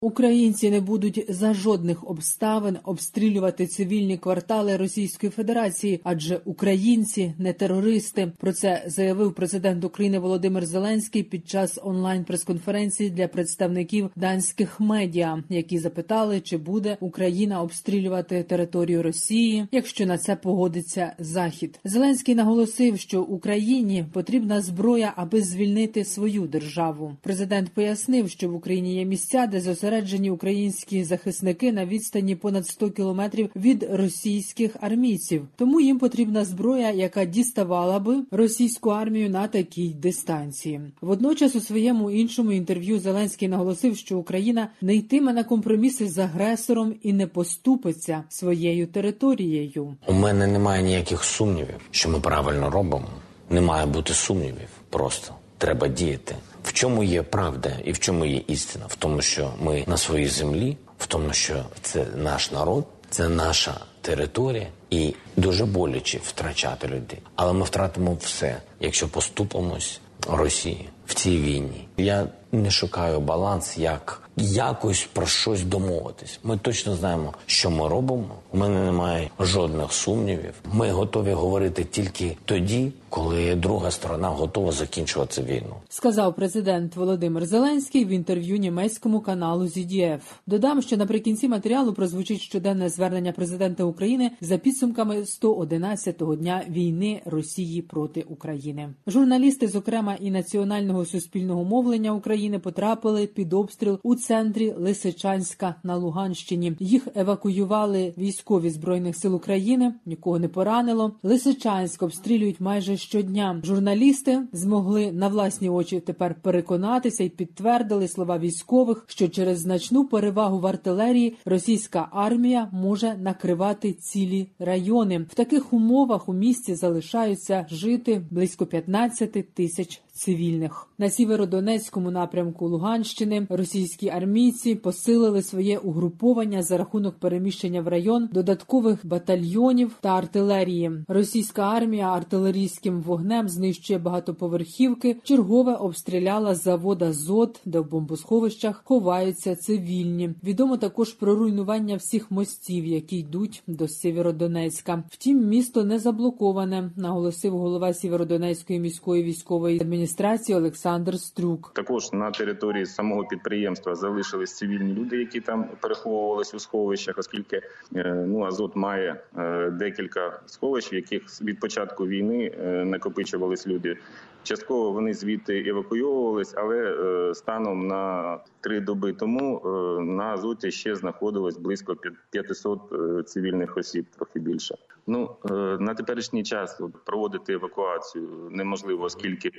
Українці не будуть за жодних обставин обстрілювати цивільні квартали Російської Федерації, адже українці не терористи. Про це заявив президент України Володимир Зеленський під час онлайн прес-конференції для представників данських медіа, які запитали, чи буде Україна обстрілювати територію Росії, якщо на це погодиться Захід. Зеленський наголосив, що Україні потрібна зброя, аби звільнити свою державу. Президент пояснив, що в Україні є місця, де зосереджені зосереджені українські захисники на відстані понад 100 кілометрів від російських армійців. Тому їм потрібна зброя, яка діставала би російську армію на такій дистанції. Водночас, у своєму іншому інтерв'ю Зеленський наголосив, що Україна не йтиме на компроміси з агресором і не поступиться своєю територією. У мене немає ніяких сумнівів, що ми правильно робимо. Не має бути сумнівів. Просто треба діяти. В чому є правда і в чому є істина? В тому, що ми на своїй землі, в тому, що це наш народ, це наша територія, і дуже боляче втрачати людей. Але ми втратимо все, якщо поступимось Росії в цій війні. Я не шукаю баланс, як якось про щось домовитись. Ми точно знаємо, що ми робимо. У мене немає жодних сумнівів. Ми готові говорити тільки тоді, коли друга сторона готова закінчувати війну. Сказав президент Володимир Зеленський в інтерв'ю німецькому каналу ZDF. Додам, що наприкінці матеріалу прозвучить щоденне звернення президента України за підсумками 111-го дня війни Росії проти України. Журналісти, зокрема і національного суспільного мовлення України, потрапили під обстріл у центрі Лисичанська на Луганщині. Їх евакуювали військові збройних сил України. Нікого не поранило. Лисичанськ обстрілюють майже щодня. Журналісти змогли на власні очі тепер переконатися і підтвердили слова військових, що через значну перевагу в артилерії російська армія може накривати цілі райони. В таких умовах у місті залишаються жити близько 15 тисяч цивільних на сєвєродонецькому напрямку Луганщини. Російські армійці посилили своє угруповання за рахунок переміщення в район додаткових батальйонів та артилерії. Російська армія артилерійським вогнем знищує багатоповерхівки. Чергове обстріляла завод «Азот», де в бомбосховищах ховаються цивільні. Відомо також про руйнування всіх мостів, які йдуть до Сєвєродонецька. Втім, місто не заблоковане, наголосив голова Сєвєродонецької міської військової адміністрації Олександр Стрюк. Також на території самого підприємства залишились цивільні люди, які там переховувалися у сховищах, оскільки ну Азот має декілька сховищ, в яких від початку війни накопичувались люди. Частково вони звідти евакуйовувались, але станом на три доби тому на Азоті ще знаходилось близько 500 цивільних осіб, трохи більше. Ну на теперішній час проводити евакуацію неможливо, оскільки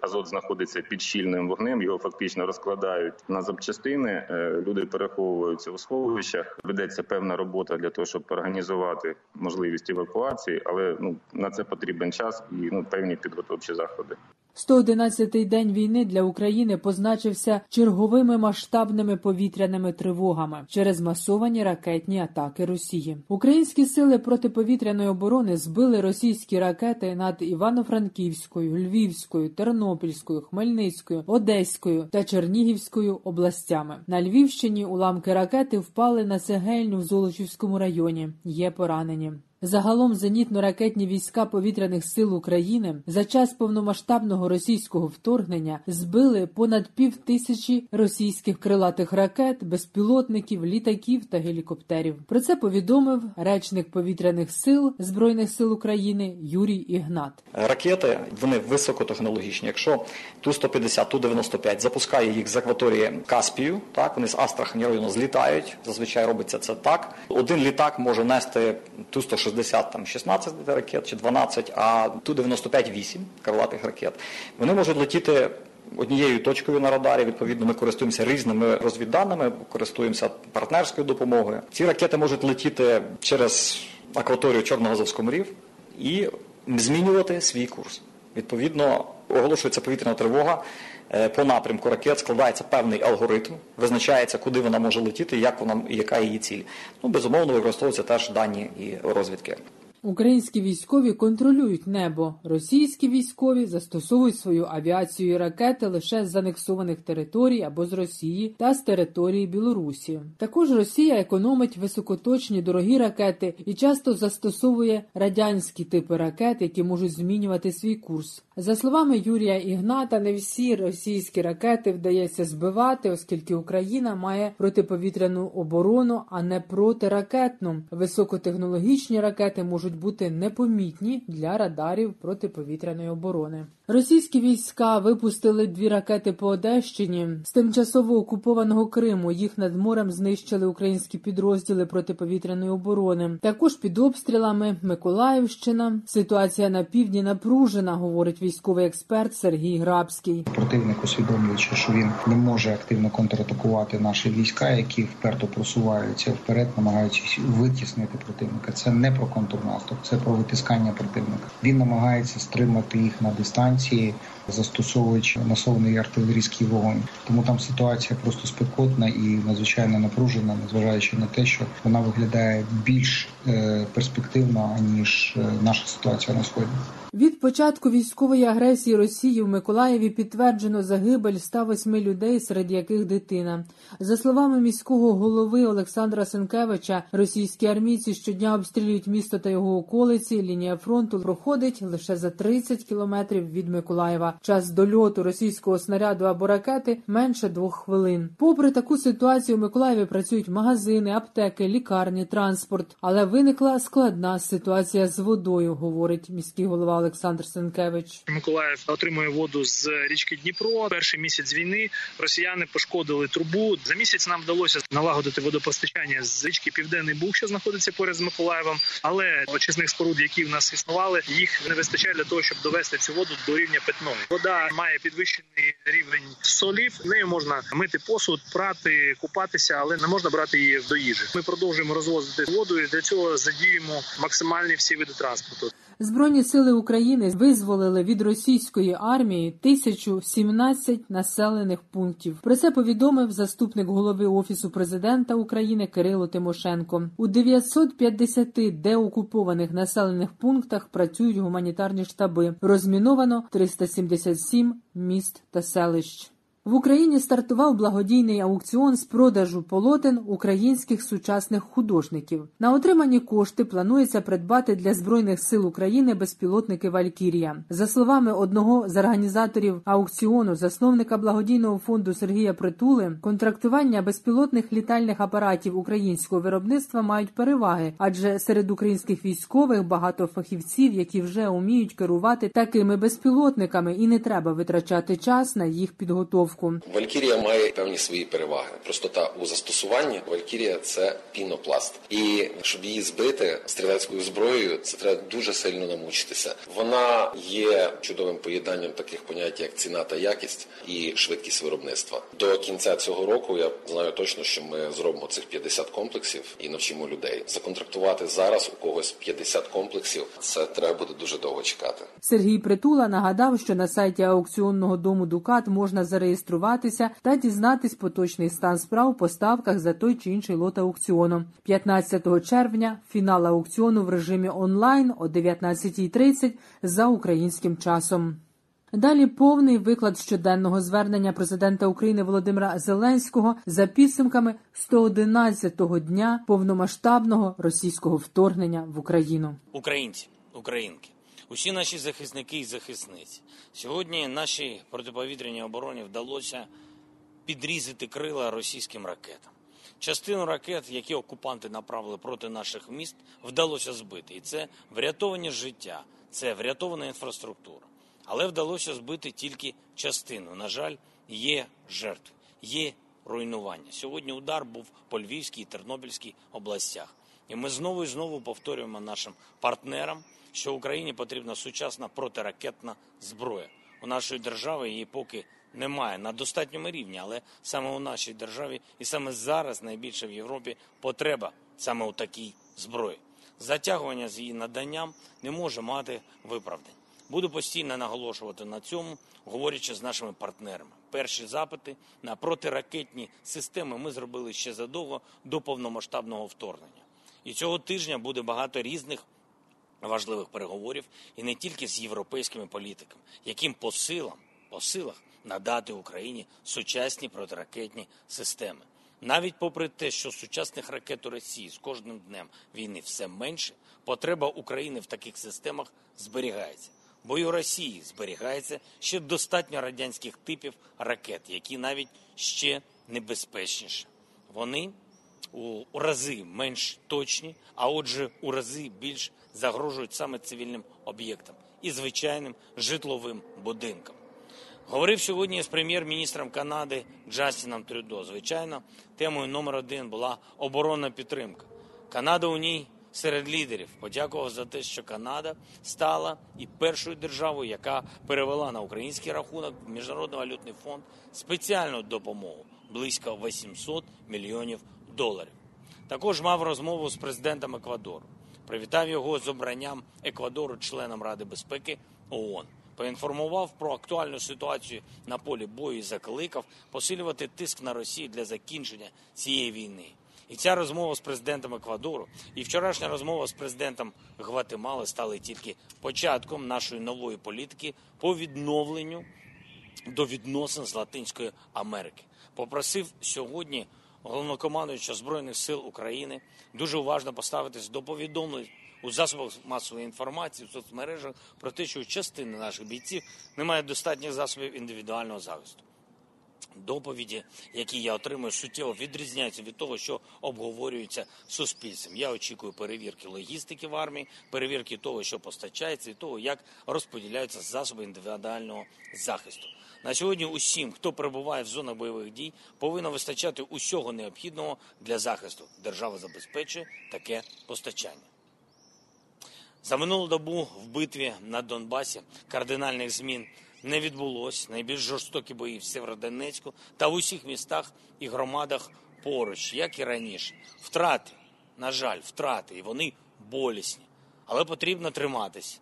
Азот знаходиться під щільним вогнем. Його фактично розкладають на запчастини. Люди переховуються у сховищах. Ведеться певна робота для того, щоб організувати можливість евакуації, але ну на це потрібен час і ну певні підготовчі заходи. 111-й день війни для України позначився черговими масштабними повітряними тривогами через масовані ракетні атаки Росії. Українські сили протиповітряної оборони збили російські ракети над Івано-Франківською, Львівською, Тернопільською, Хмельницькою, Одеською та Чернігівською областями. На Львівщині уламки ракети впали на Сегельню в Золочівському районі. Є поранені. Загалом зенітно-ракетні війська повітряних сил України за час повномасштабного російського вторгнення збили понад пів тисячі російських крилатих ракет, безпілотників, літаків та гелікоптерів. Про це повідомив речник повітряних сил збройних сил України Юрій Ігнат. Ракети вони високотехнологічні. Якщо ту 150 ту 95 запускає їх з акваторії Каспію, так вони з Астрахані району злітають. Зазвичай робиться це так. Один літак може нести ту 160 60 там 16 ракет чи 12, а ту 95 8 крилатих ракет. Вони можуть летіти однією точкою на радарі. Відповідно, ми користуємося різними розвідданими, користуємося партнерською допомогою. Ці ракети можуть летіти через акваторію Чорного морів і змінювати свій курс. Відповідно, оголошується повітряна тривога. Е, по напрямку ракет складається певний алгоритм, визначається, куди вона може летіти, як вона яка її ціль. Ну безумовно використовуються теж дані і розвідки. Українські військові контролюють небо. Російські військові застосовують свою авіацію і ракети лише з анексованих територій або з Росії та з території Білорусі. Також Росія економить високоточні дорогі ракети і часто застосовує радянські типи ракет, які можуть змінювати свій курс. За словами Юрія Ігната, не всі російські ракети вдається збивати, оскільки Україна має протиповітряну оборону, а не протиракетну. Високотехнологічні ракети можуть бути непомітні для радарів протиповітряної оборони. Російські війська випустили дві ракети по Одещині з тимчасово окупованого Криму. Їх над морем знищили українські підрозділи протиповітряної оборони. Також під обстрілами Миколаївщина. Ситуація на півдні напружена, говорить військовий експерт Сергій Грабський. Противник усвідомлюючи, що він не може активно контратакувати наші війська, які вперто просуваються вперед, намагаючись витіснити противника. Це не про контрнаступ, це про витискання противника. Він намагається стримати їх на дистанції, застосовуючи насовний артилерійський вогонь. Тому там ситуація просто спекотна і надзвичайно напружена, незважаючи на те, що вона виглядає більш е, перспективно аніж е, наша ситуація на сході. Від початку військової агресії Росії в Миколаєві підтверджено загибель 108 людей, серед яких дитина. За словами міського голови Олександра Сенкевича, російські армійці щодня обстрілюють місто та його околиці. Лінія фронту проходить лише за 30 кілометрів від Миколаєва. Час дольоту російського снаряду або ракети менше двох хвилин. Попри таку ситуацію, у Миколаєві працюють магазини, аптеки, лікарні, транспорт. Але виникла складна ситуація з водою, говорить міський голова Олександр Сенкевич. Миколаїв отримує воду з річки Дніпро. Перший місяць війни росіяни пошкодили трубу. За місяць нам вдалося налагодити водопостачання з річки Південний Буг, що знаходиться поряд з Миколаєвом. Але очисних споруд, які в нас існували, їх не вистачає для того, щоб довести цю воду до рівня питної. Вода має підвищений рівень солів. Нею можна мити посуд, прати, купатися, але не можна брати її до їжі. Ми продовжуємо розвозити воду і для цього задіємо максимальні всі види транспорту. Збройні сили України визволили від російської армії 1017 населених пунктів. Про це повідомив заступник голови офісу президента України Кирило Тимошенко. У 950 деокупованих населених пунктах працюють гуманітарні штаби. Розміновано 377 міст та селищ. В Україні стартував благодійний аукціон з продажу полотен українських сучасних художників. На отримані кошти планується придбати для збройних сил України безпілотники Валькірія. За словами одного з організаторів аукціону, засновника благодійного фонду Сергія Притули, контрактування безпілотних літальних апаратів українського виробництва мають переваги, адже серед українських військових багато фахівців, які вже уміють керувати такими безпілотниками, і не треба витрачати час на їх підготовку. Валькірія має певні свої переваги. Простота у застосуванні Валькірія це пінопласт, і щоб її збити стрілецькою зброєю, це треба дуже сильно намучитися. Вона є чудовим поєднанням таких понять, як ціна та якість і швидкість виробництва. До кінця цього року я знаю точно, що ми зробимо цих 50 комплексів і навчимо людей. Законтрактувати зараз у когось 50 комплексів. Це треба буде дуже довго чекати. Сергій Притула нагадав, що на сайті аукціонного дому Дукат можна зареєструватися та дізнатись поточний стан справ по ставках за той чи інший лот аукціону. 15 червня фінал аукціону в режимі онлайн о 19.30 за українським часом. Далі повний виклад щоденного звернення президента України Володимира Зеленського за підсумками 111-го дня повномасштабного російського вторгнення в Україну. Українці, українки. Усі наші захисники і захисниці сьогодні нашій протиповітряній обороні вдалося підрізати крила російським ракетам. Частину ракет, які окупанти направили проти наших міст, вдалося збити, і це врятовані життя, це врятована інфраструктура. Але вдалося збити тільки частину. На жаль, є жертви, є руйнування. Сьогодні удар був по Львівській і Тернопільській областях, і ми знову і знову повторюємо нашим партнерам що Україні потрібна сучасна протиракетна зброя. У нашої держави її поки немає на достатньому рівні, але саме у нашій державі і саме зараз найбільше в Європі потреба саме у такій зброї. Затягування з її наданням не може мати виправдань. Буду постійно наголошувати на цьому, говорячи з нашими партнерами. Перші запити на протиракетні системи ми зробили ще задовго до повномасштабного вторгнення. І цього тижня буде багато різних важливих переговорів і не тільки з європейськими політиками, яким по силам, по силах надати Україні сучасні протиракетні системи. Навіть попри те, що сучасних ракет у Росії з кожним днем війни все менше, потреба України в таких системах зберігається. Бо й у Росії зберігається ще достатньо радянських типів ракет, які навіть ще небезпечніші. Вони у рази менш точні, а отже, у рази більш загрожують саме цивільним об'єктам і звичайним житловим будинкам. Говорив сьогодні з прем'єр-міністром Канади Джастіном Трюдо. Звичайно, темою номер один була оборонна підтримка. Канада у ній серед лідерів подякував за те, що Канада стала і першою державою, яка перевела на український рахунок в міжнародний валютний фонд спеціальну допомогу близько 800 мільйонів доларів. Також мав розмову з президентом Еквадору. Привітав його з обранням Еквадору членом Ради безпеки ООН. Поінформував про актуальну ситуацію на полі бою і закликав посилювати тиск на Росію для закінчення цієї війни. І ця розмова з президентом Еквадору і вчорашня розмова з президентом Гватемали стали тільки початком нашої нової політики по відновленню до відносин з Латинської Америки. Попросив сьогодні головнокомандуюча збройних сил України дуже уважно поставитись до повідомлень у засобах масової інформації в соцмережах про те, що у частини наших бійців немає достатніх засобів індивідуального захисту. Доповіді, які я отримую, суттєво відрізняються від того, що обговорюється суспільством. Я очікую перевірки логістики в армії, перевірки того, що постачається, і того, як розподіляються засоби індивідуального захисту. На сьогодні усім, хто перебуває в зонах бойових дій, повинно вистачати усього необхідного для захисту. Держава забезпечує таке постачання. За минулу добу в битві на Донбасі кардинальних змін не відбулось. Найбільш жорстокі бої в Сєвєродонецьку та в усіх містах і громадах поруч, як і раніше. Втрати, на жаль, втрати, і вони болісні. Але потрібно триматись.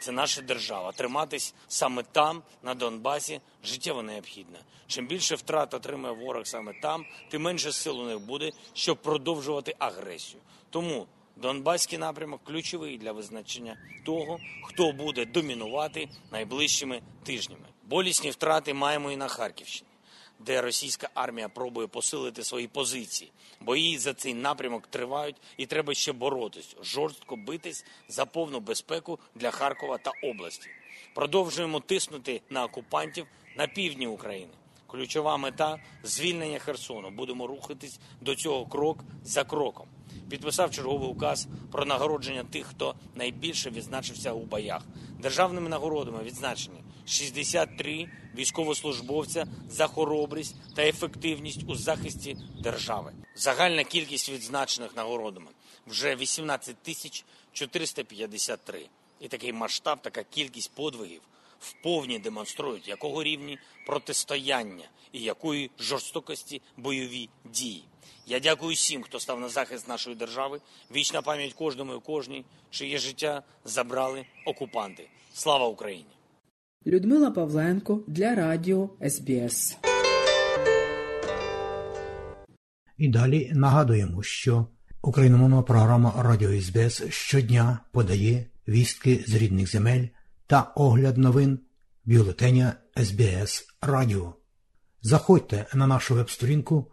Це наша держава. Триматись саме там, на Донбасі, життєво необхідно. Чим більше втрат отримає ворог саме там, тим менше сил у них буде, щоб продовжувати агресію. Тому Донбаський напрямок ключовий для визначення того, хто буде домінувати найближчими тижнями. Болісні втрати маємо і на Харківщині, де російська армія пробує посилити свої позиції. Бої за цей напрямок тривають, і треба ще боротись, жорстко битись за повну безпеку для Харкова та області. Продовжуємо тиснути на окупантів на півдні України. Ключова мета звільнення Херсону. Будемо рухатись до цього крок за кроком підписав черговий указ про нагородження тих, хто найбільше відзначився у боях. Державними нагородами відзначені 63 військовослужбовця за хоробрість та ефективність у захисті держави. Загальна кількість відзначених нагородами вже 18 тисяч 453. І такий масштаб, така кількість подвигів вповні демонструють, якого рівні протистояння і якої жорстокості бойові дії. Я дякую всім, хто став на захист нашої держави. Вічна пам'ять кожному і кожній, чиє життя забрали окупанти. Слава Україні! Людмила Павленко для Радіо СБС. І далі нагадуємо, що україномовна програма Радіо СБС щодня подає вістки з рідних земель та огляд новин бюлетеня СБС Радіо. Заходьте на нашу веб-сторінку